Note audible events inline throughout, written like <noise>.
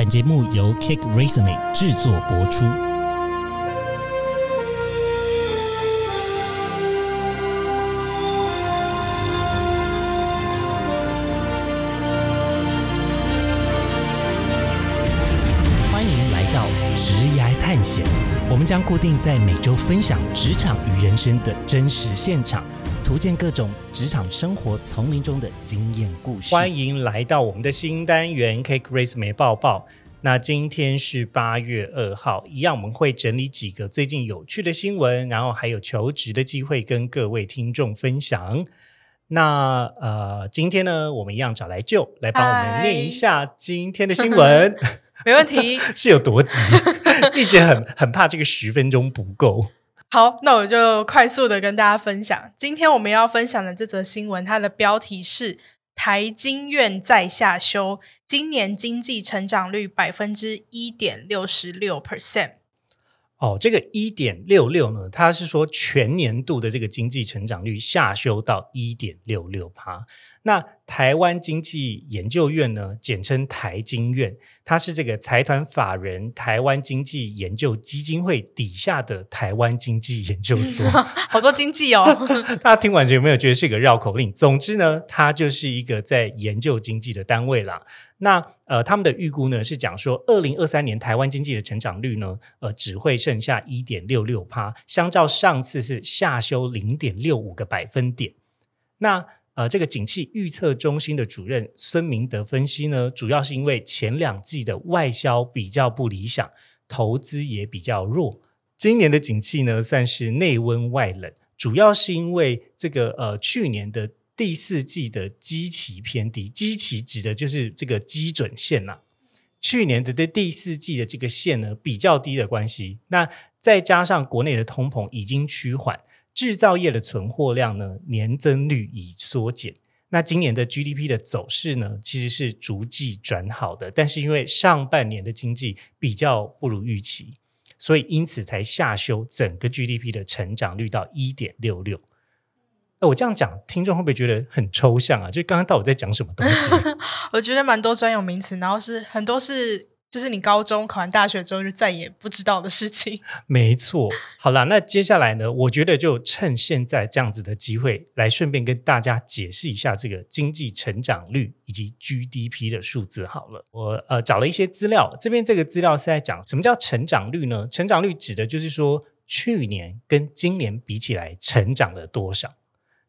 本节目由 Kick Resume 制作播出。欢迎来到职涯探险，我们将固定在每周分享职场与人生的真实现场，图鉴各种职场生活丛林中的经验故事。欢迎来到我们的新单元 Cake Race 美抱抱。那今天是八月二号，一样我们会整理几个最近有趣的新闻，然后还有求职的机会跟各位听众分享。那呃，今天呢，我们一样找来就来帮我们念一下今天的新闻，没问题。<laughs> 是有多急？<laughs> 一直很很怕这个十分钟不 <laughs> 够。好，那我就快速的跟大家分享，今天我们要分享的这则新闻，它的标题是台经院在下修，今年经济成长率百分之一点六十六 percent。哦，这个一点六六呢，它是说全年度的这个经济成长率下修到一点六六趴。那台湾经济研究院呢，简称台经院，它是这个财团法人台湾经济研究基金会底下的台湾经济研究所。<laughs> 好多经济哦，<laughs> 大家听完有没有觉得是一个绕口令？总之呢，它就是一个在研究经济的单位啦。那呃，他们的预估呢是讲说，二零二三年台湾经济的成长率呢，呃，只会剩下一点六六趴，相较上次是下修零点六五个百分点。那呃，这个景气预测中心的主任孙明德分析呢，主要是因为前两季的外销比较不理想，投资也比较弱。今年的景气呢，算是内温外冷，主要是因为这个呃去年的第四季的基期偏低，基期指的就是这个基准线呐、去年的这第四季的这个线呢比较低的关系，那再加上国内的通膨已经趋缓，制造业的存货量呢年增率已缩减。那今年的 GDP 的走势呢，其实是逐季转好的，但是因为上半年的经济比较不如预期，所以因此才下修整个 GDP 的成长率到一点六六。呃我这样讲，听众会不会觉得很抽象啊？就刚刚到底在讲什么东西？<laughs> 我觉得蛮多专有名词，然后是很多是就是你高中考完大学之后就再也不知道的事情。<laughs> 没错，好啦，那接下来呢，我觉得就趁现在这样子的机会，来顺便跟大家解释一下这个经济成长率以及 GDP 的数字好了。我呃找了一些资料，这边这个资料是在讲什么叫成长率呢？成长率指的就是说去年跟今年比起来成长了多少，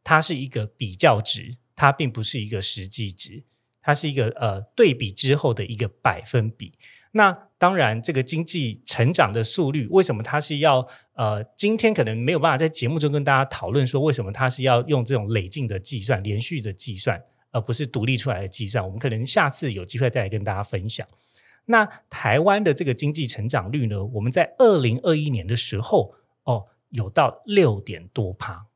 它是一个比较值，它并不是一个实际值。它是一个呃对比之后的一个百分比。那当然，这个经济成长的速率，为什么它是要呃？今天可能没有办法在节目中跟大家讨论说，为什么它是要用这种累进的计算、连续的计算，而不是独立出来的计算？我们可能下次有机会再来跟大家分享。那台湾的这个经济成长率呢？我们在二零二一年的时候，哦，有到六点多趴，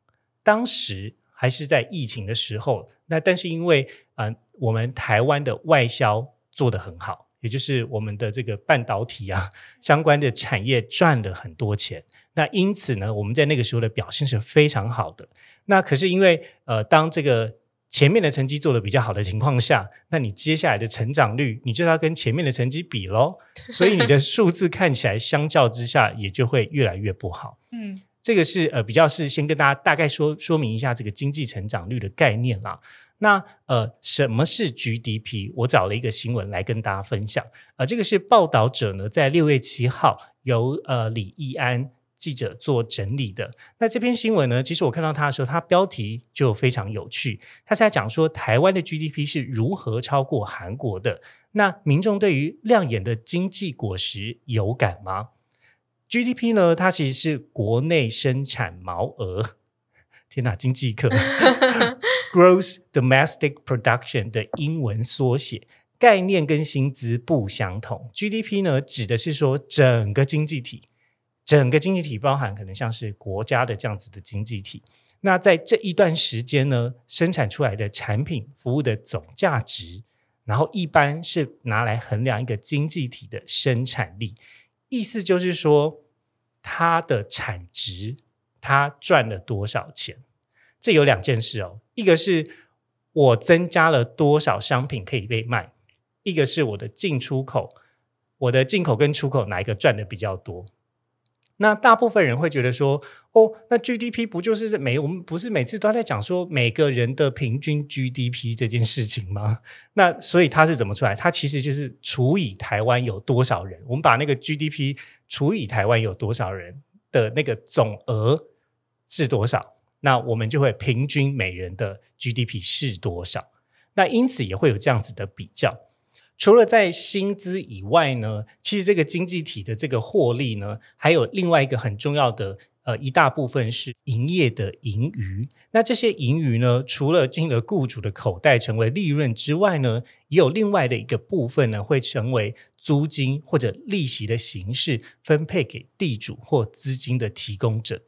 当时还是在疫情的时候。那但是因为嗯、呃我们台湾的外销做得很好，也就是我们的这个半导体啊 <laughs> 相关的产业赚了很多钱。那因此呢，我们在那个时候的表现是非常好的。那可是因为呃，当这个前面的成绩做得比较好的情况下，那你接下来的成长率，你就要跟前面的成绩比喽。所以你的数字看起来相较之下也就会越来越不好。<laughs> 嗯，这个是呃比较是先跟大家大概说说明一下这个经济成长率的概念啦。那呃，什么是 GDP？我找了一个新闻来跟大家分享。呃，这个是报道者呢在六月七号由呃李义安记者做整理的。那这篇新闻呢，其实我看到它的时候，它标题就非常有趣。它是在讲说台湾的 GDP 是如何超过韩国的。那民众对于亮眼的经济果实有感吗？GDP 呢，它其实是国内生产毛额。天哪，经济课 <laughs> Gross Domestic Production 的英文缩写，概念跟薪资不相同。GDP 呢，指的是说整个经济体，整个经济体包含可能像是国家的这样子的经济体。那在这一段时间呢，生产出来的产品服务的总价值，然后一般是拿来衡量一个经济体的生产力。意思就是说，它的产值，它赚了多少钱？这有两件事哦，一个是我增加了多少商品可以被卖，一个是我的进出口我的进口跟出口哪一个赚的比较多？那大部分人会觉得说，哦，那 GDP 不就是每我们不是每次都在讲说每个人的平均 GDP 这件事情吗？那所以它是怎么出来？它其实就是除以台湾有多少人，我们把那个 GDP 除以台湾有多少人的那个总额是多少，那我们就会平均每人的 GDP 是多少。那因此也会有这样子的比较。除了在薪资以外呢，其实这个经济体的这个获利呢，还有另外一个很重要的呃一大部分是营业的盈余。那这些盈余呢，除了进了雇主的口袋成为利润之外呢，也有另外的一个部分呢，会成为租金或者利息的形式分配给地主或资金的提供者。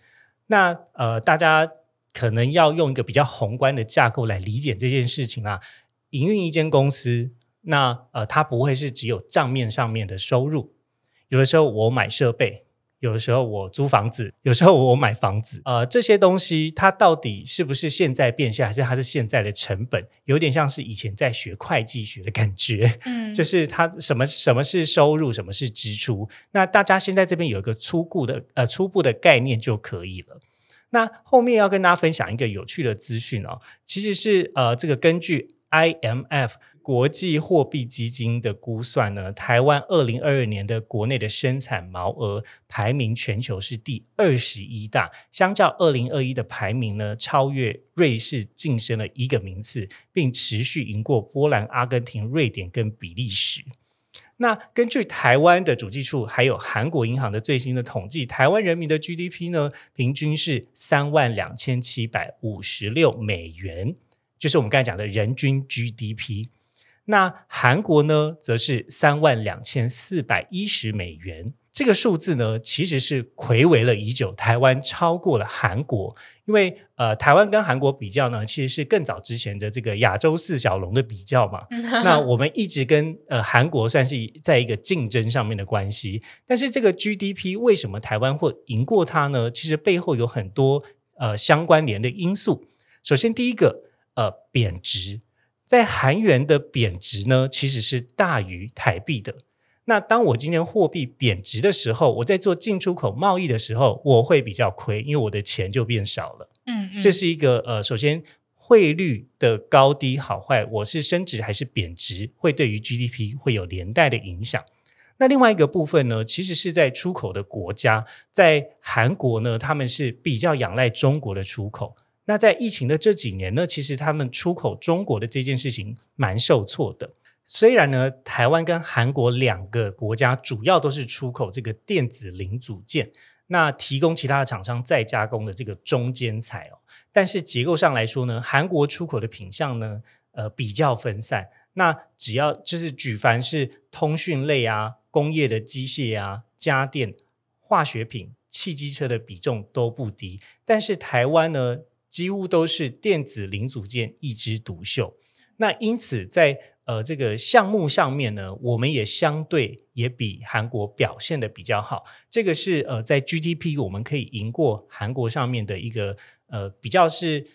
那呃，大家可能要用一个比较宏观的架构来理解这件事情啊。营运一间公司。那呃，它不会是只有账面上面的收入。有的时候我买设备，有的时候我租房子，有时候我买房子。呃，这些东西它到底是不是现在变现，还是它是现在的成本？有点像是以前在学会计学的感觉。嗯，就是它什么什么是收入，什么是支出。那大家现在这边有一个初步的呃初步的概念就可以了。那后面要跟大家分享一个有趣的资讯哦，其实是呃这个根据 IMF。国际货币基金的估算呢，台湾二零二二年的国内的生产毛额排名全球是第二十一大，相较二零二一的排名呢，超越瑞士晋升了一个名次，并持续赢过波兰、阿根廷、瑞典跟比利时。那根据台湾的主计处还有韩国银行的最新的统计，台湾人民的 GDP 呢，平均是三万两千七百五十六美元，就是我们刚才讲的人均 GDP。那韩国呢，则是三万两千四百一十美元。这个数字呢，其实是魁违了已久，台湾超过了韩国。因为呃，台湾跟韩国比较呢，其实是更早之前的这个亚洲四小龙的比较嘛。那我们一直跟呃韩国算是在一个竞争上面的关系。但是这个 GDP 为什么台湾会赢过它呢？其实背后有很多呃相关联的因素。首先，第一个呃贬值。在韩元的贬值呢，其实是大于台币的。那当我今天货币贬值的时候，我在做进出口贸易的时候，我会比较亏，因为我的钱就变少了。嗯，嗯这是一个呃，首先汇率的高低好坏，我是升值还是贬值，会对于 GDP 会有连带的影响。那另外一个部分呢，其实是在出口的国家，在韩国呢，他们是比较仰赖中国的出口。那在疫情的这几年呢，其实他们出口中国的这件事情蛮受挫的。虽然呢，台湾跟韩国两个国家主要都是出口这个电子零组件，那提供其他的厂商再加工的这个中间材哦。但是结构上来说呢，韩国出口的品项呢，呃，比较分散。那只要就是举凡是通讯类啊、工业的机械啊、家电、化学品、汽机车的比重都不低。但是台湾呢？几乎都是电子零组件一枝独秀，那因此在呃这个项目上面呢，我们也相对也比韩国表现的比较好。这个是呃在 GDP 我们可以赢过韩国上面的一个呃比较是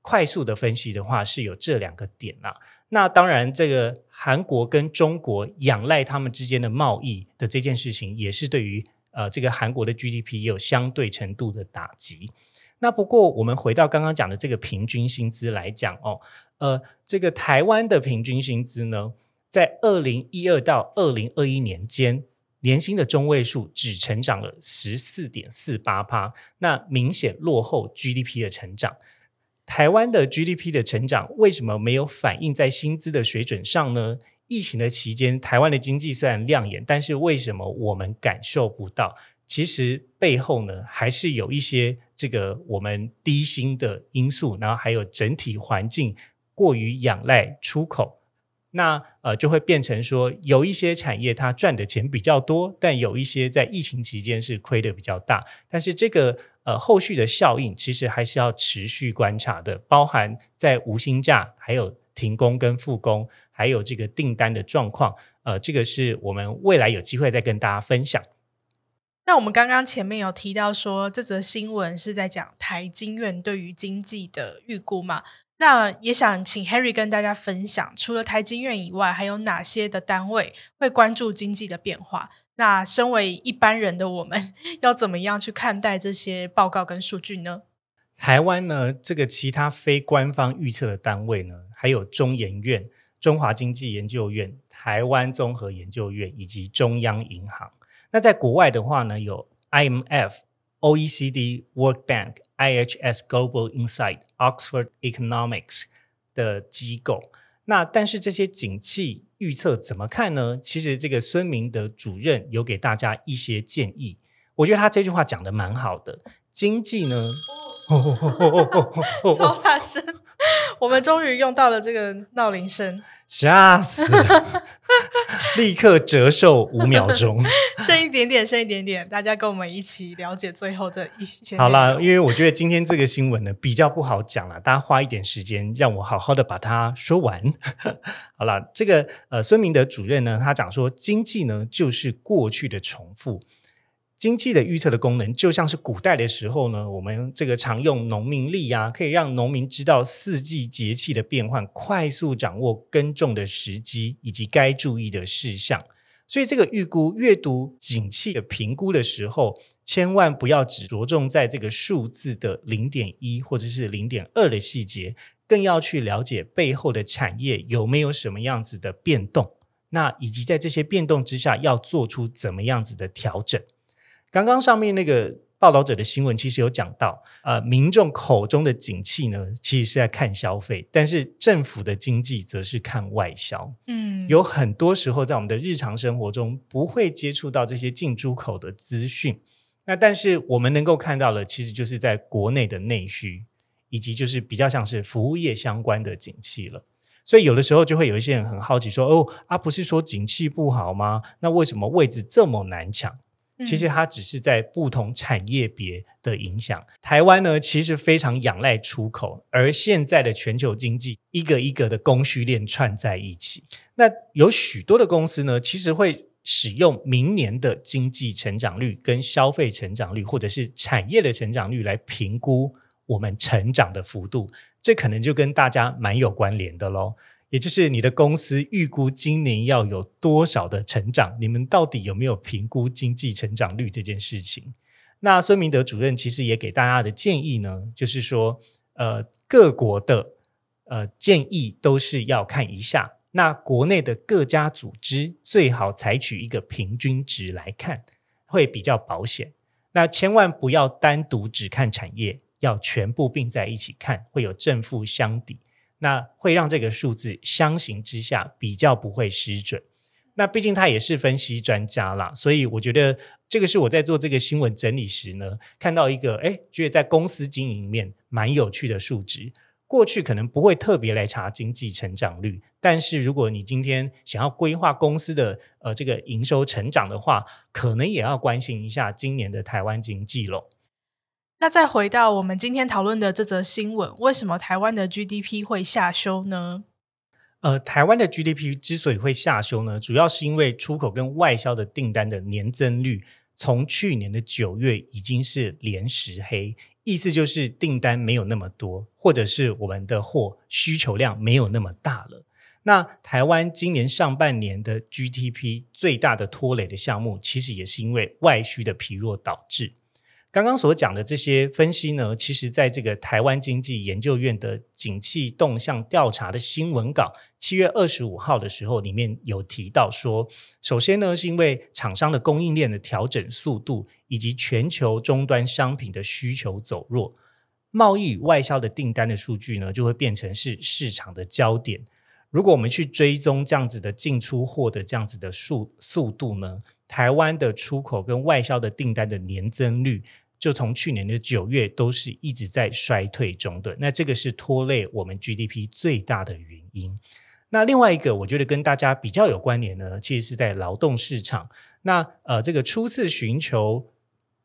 快速的分析的话，是有这两个点啦。那当然，这个韩国跟中国仰赖他们之间的贸易的这件事情，也是对于呃这个韩国的 GDP 也有相对程度的打击。那不过，我们回到刚刚讲的这个平均薪资来讲哦，呃，这个台湾的平均薪资呢，在二零一二到二零二一年间，年薪的中位数只成长了十四点四八趴，那明显落后 GDP 的成长。台湾的 GDP 的成长为什么没有反映在薪资的水准上呢？疫情的期间，台湾的经济虽然亮眼，但是为什么我们感受不到？其实背后呢，还是有一些这个我们低薪的因素，然后还有整体环境过于仰赖出口，那呃就会变成说，有一些产业它赚的钱比较多，但有一些在疫情期间是亏的比较大。但是这个呃后续的效应，其实还是要持续观察的，包含在无薪假、还有停工跟复工，还有这个订单的状况，呃，这个是我们未来有机会再跟大家分享。那我们刚刚前面有提到说，这则新闻是在讲台经院对于经济的预估嘛？那也想请 Harry 跟大家分享，除了台经院以外，还有哪些的单位会关注经济的变化？那身为一般人的我们，要怎么样去看待这些报告跟数据呢？台湾呢，这个其他非官方预测的单位呢，还有中研院、中华经济研究院、台湾综合研究院以及中央银行。那在国外的话呢，有 IMF、OECD、World Bank、IHS Global Insight、Oxford Economics 的机构。那但是这些景气预测怎么看呢？其实这个孙明德主任有给大家一些建议，我觉得他这句话讲的蛮好的。经济呢？<laughs> 超大声！我们终于用到了这个闹铃声，吓死！<laughs> 立刻折寿五秒钟，<laughs> 剩一点点，剩一点点，大家跟我们一起了解最后这一些。好了，因为我觉得今天这个新闻呢比较不好讲了，大家花一点时间让我好好的把它说完。<laughs> 好了，这个呃孙明德主任呢，他讲说经济呢就是过去的重复。经济的预测的功能，就像是古代的时候呢，我们这个常用农民历啊，可以让农民知道四季节气的变换，快速掌握耕种的时机以及该注意的事项。所以，这个预估阅读景气的评估的时候，千万不要只着重在这个数字的零点一或者是零点二的细节，更要去了解背后的产业有没有什么样子的变动，那以及在这些变动之下要做出怎么样子的调整。刚刚上面那个报道者的新闻，其实有讲到，呃，民众口中的景气呢，其实是在看消费，但是政府的经济则是看外销。嗯，有很多时候在我们的日常生活中不会接触到这些进出口的资讯，那但是我们能够看到的，其实就是在国内的内需，以及就是比较像是服务业相关的景气了。所以有的时候就会有一些人很好奇说，哦，啊，不是说景气不好吗？那为什么位置这么难抢？其实它只是在不同产业别的影响。台湾呢，其实非常仰赖出口，而现在的全球经济一个一个的供需链串在一起。那有许多的公司呢，其实会使用明年的经济成长率、跟消费成长率，或者是产业的成长率来评估我们成长的幅度。这可能就跟大家蛮有关联的喽。也就是你的公司预估今年要有多少的成长？你们到底有没有评估经济成长率这件事情？那孙明德主任其实也给大家的建议呢，就是说，呃，各国的呃建议都是要看一下，那国内的各家组织最好采取一个平均值来看，会比较保险。那千万不要单独只看产业，要全部并在一起看，会有正负相抵。那会让这个数字相形之下比较不会失准。那毕竟他也是分析专家啦，所以我觉得这个是我在做这个新闻整理时呢，看到一个哎，觉得在公司经营面蛮有趣的数值。过去可能不会特别来查经济成长率，但是如果你今天想要规划公司的呃这个营收成长的话，可能也要关心一下今年的台湾经济喽。那再回到我们今天讨论的这则新闻，为什么台湾的 GDP 会下修呢？呃，台湾的 GDP 之所以会下修呢，主要是因为出口跟外销的订单的年增率，从去年的九月已经是连十黑，意思就是订单没有那么多，或者是我们的货需求量没有那么大了。那台湾今年上半年的 GDP 最大的拖累的项目，其实也是因为外需的疲弱导致。刚刚所讲的这些分析呢，其实在这个台湾经济研究院的景气动向调查的新闻稿七月二十五号的时候，里面有提到说，首先呢，是因为厂商的供应链的调整速度，以及全球终端商品的需求走弱，贸易与外销的订单的数据呢，就会变成是市场的焦点。如果我们去追踪这样子的进出货的这样子的速速度呢，台湾的出口跟外销的订单的年增率。就从去年的九月都是一直在衰退中的，那这个是拖累我们 GDP 最大的原因。那另外一个，我觉得跟大家比较有关联呢，其实是在劳动市场。那呃，这个初次寻求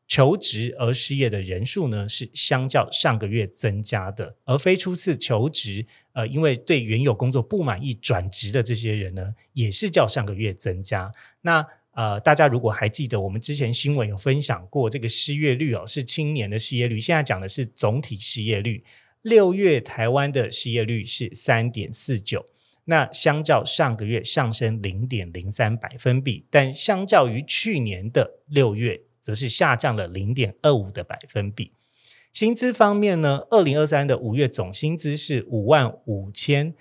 求职而失业的人数呢，是相较上个月增加的，而非初次求职呃，因为对原有工作不满意转职的这些人呢，也是较上个月增加。那呃，大家如果还记得，我们之前新闻有分享过这个失业率哦，是青年的失业率。现在讲的是总体失业率，六月台湾的失业率是三点四九，那相较上个月上升零点零三百分比，但相较于去年的六月，则是下降了零点二五的百分比。薪资方面呢，二零二三的五月总薪资是五万五千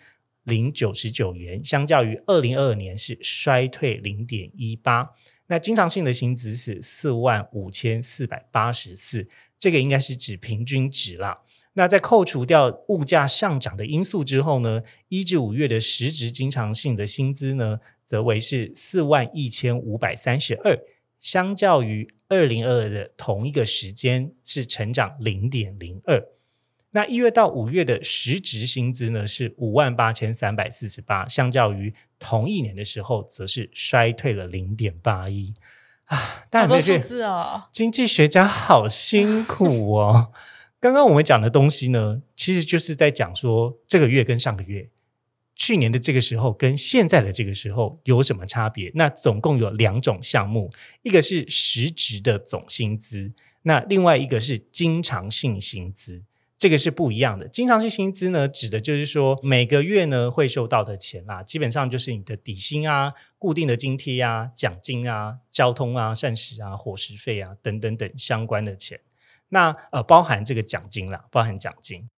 零九十九元，相较于二零二二年是衰退零点一八。那经常性的薪资是四万五千四百八十四，这个应该是指平均值啦。那在扣除掉物价上涨的因素之后呢，一至五月的实质经常性的薪资呢，则为是四万一千五百三十二。相较于二零二二的同一个时间是成长零点零二，那一月到五月的实值薪资呢是五万八千三百四十八，相较于同一年的时候则是衰退了零点八一啊。好多数字哦，经济学家好辛苦哦。<laughs> 刚刚我们讲的东西呢，其实就是在讲说这个月跟上个月。去年的这个时候跟现在的这个时候有什么差别？那总共有两种项目，一个是实质的总薪资，那另外一个是经常性薪资，这个是不一样的。经常性薪资呢，指的就是说每个月呢会收到的钱啦，基本上就是你的底薪啊、固定的津贴啊、奖金啊、交通啊、膳食啊、伙食费啊等等等相关的钱。那呃，包含这个奖金啦，包含奖金。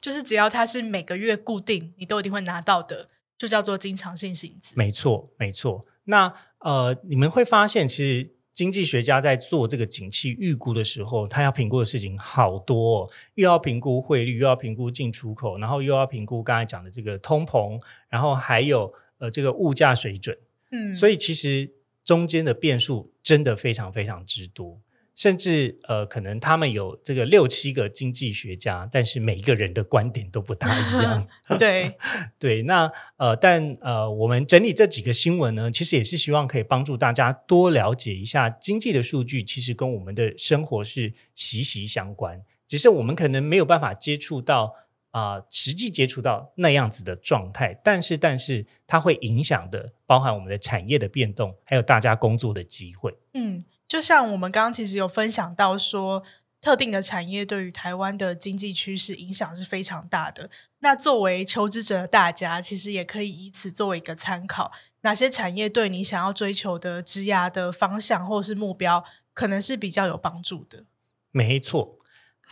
就是只要它是每个月固定，你都一定会拿到的，就叫做经常性薪资。没错，没错。那呃，你们会发现，其实经济学家在做这个景气预估的时候，他要评估的事情好多，哦又要评估汇率，又要评估进出口，然后又要评估刚才讲的这个通膨，然后还有呃这个物价水准。嗯，所以其实中间的变数真的非常非常之多。甚至呃，可能他们有这个六七个经济学家，但是每一个人的观点都不大一样。<laughs> 对 <laughs> 对，那呃，但呃，我们整理这几个新闻呢，其实也是希望可以帮助大家多了解一下经济的数据，其实跟我们的生活是息息相关。只是我们可能没有办法接触到啊，实际接触到那样子的状态，但是但是它会影响的，包含我们的产业的变动，还有大家工作的机会。嗯。就像我们刚刚其实有分享到说，特定的产业对于台湾的经济趋势影响是非常大的。那作为求职者大家，其实也可以以此作为一个参考，哪些产业对你想要追求的职涯的方向或是目标，可能是比较有帮助的。没错。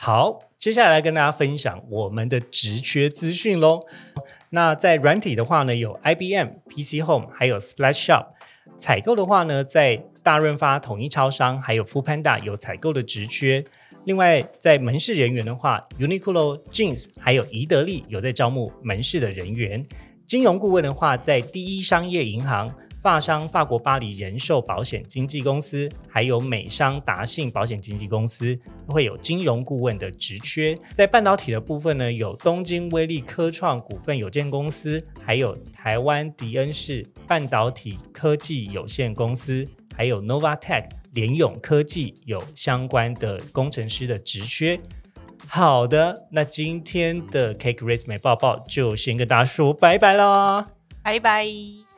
好，接下来跟大家分享我们的职缺资讯喽。那在软体的话呢，有 IBM、PC Home，还有 Splash Shop。采购的话呢，在大润发、统一超商还有 Food Panda 有采购的职缺。另外，在门市人员的话，Uniqlo、Jeans 还有宜得利有在招募门市的人员。金融顾问的话，在第一商业银行。法商法国巴黎人寿保险经纪公司，还有美商达信保险经纪公司会有金融顾问的职缺。在半导体的部分呢，有东京威力科创股份有限公司，还有台湾迪恩士半导体科技有限公司，还有 Novatech 联永科技有相关的工程师的职缺。好的，那今天的 Cake Race 美报报就先跟大家说拜拜啦，拜拜。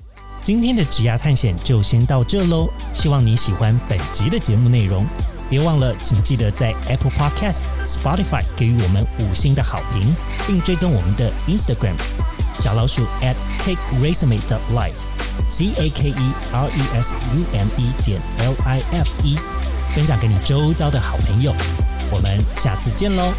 今天的职涯探险就先到这喽，希望你喜欢本集的节目内容。别忘了，请记得在 Apple Podcast、Spotify 给予我们五星的好评，并追踪我们的 Instagram 小老鼠 at cake resume dot life，c a k e r e s u m e 点 l i f e，分享给你周遭的好朋友。我们下次见喽！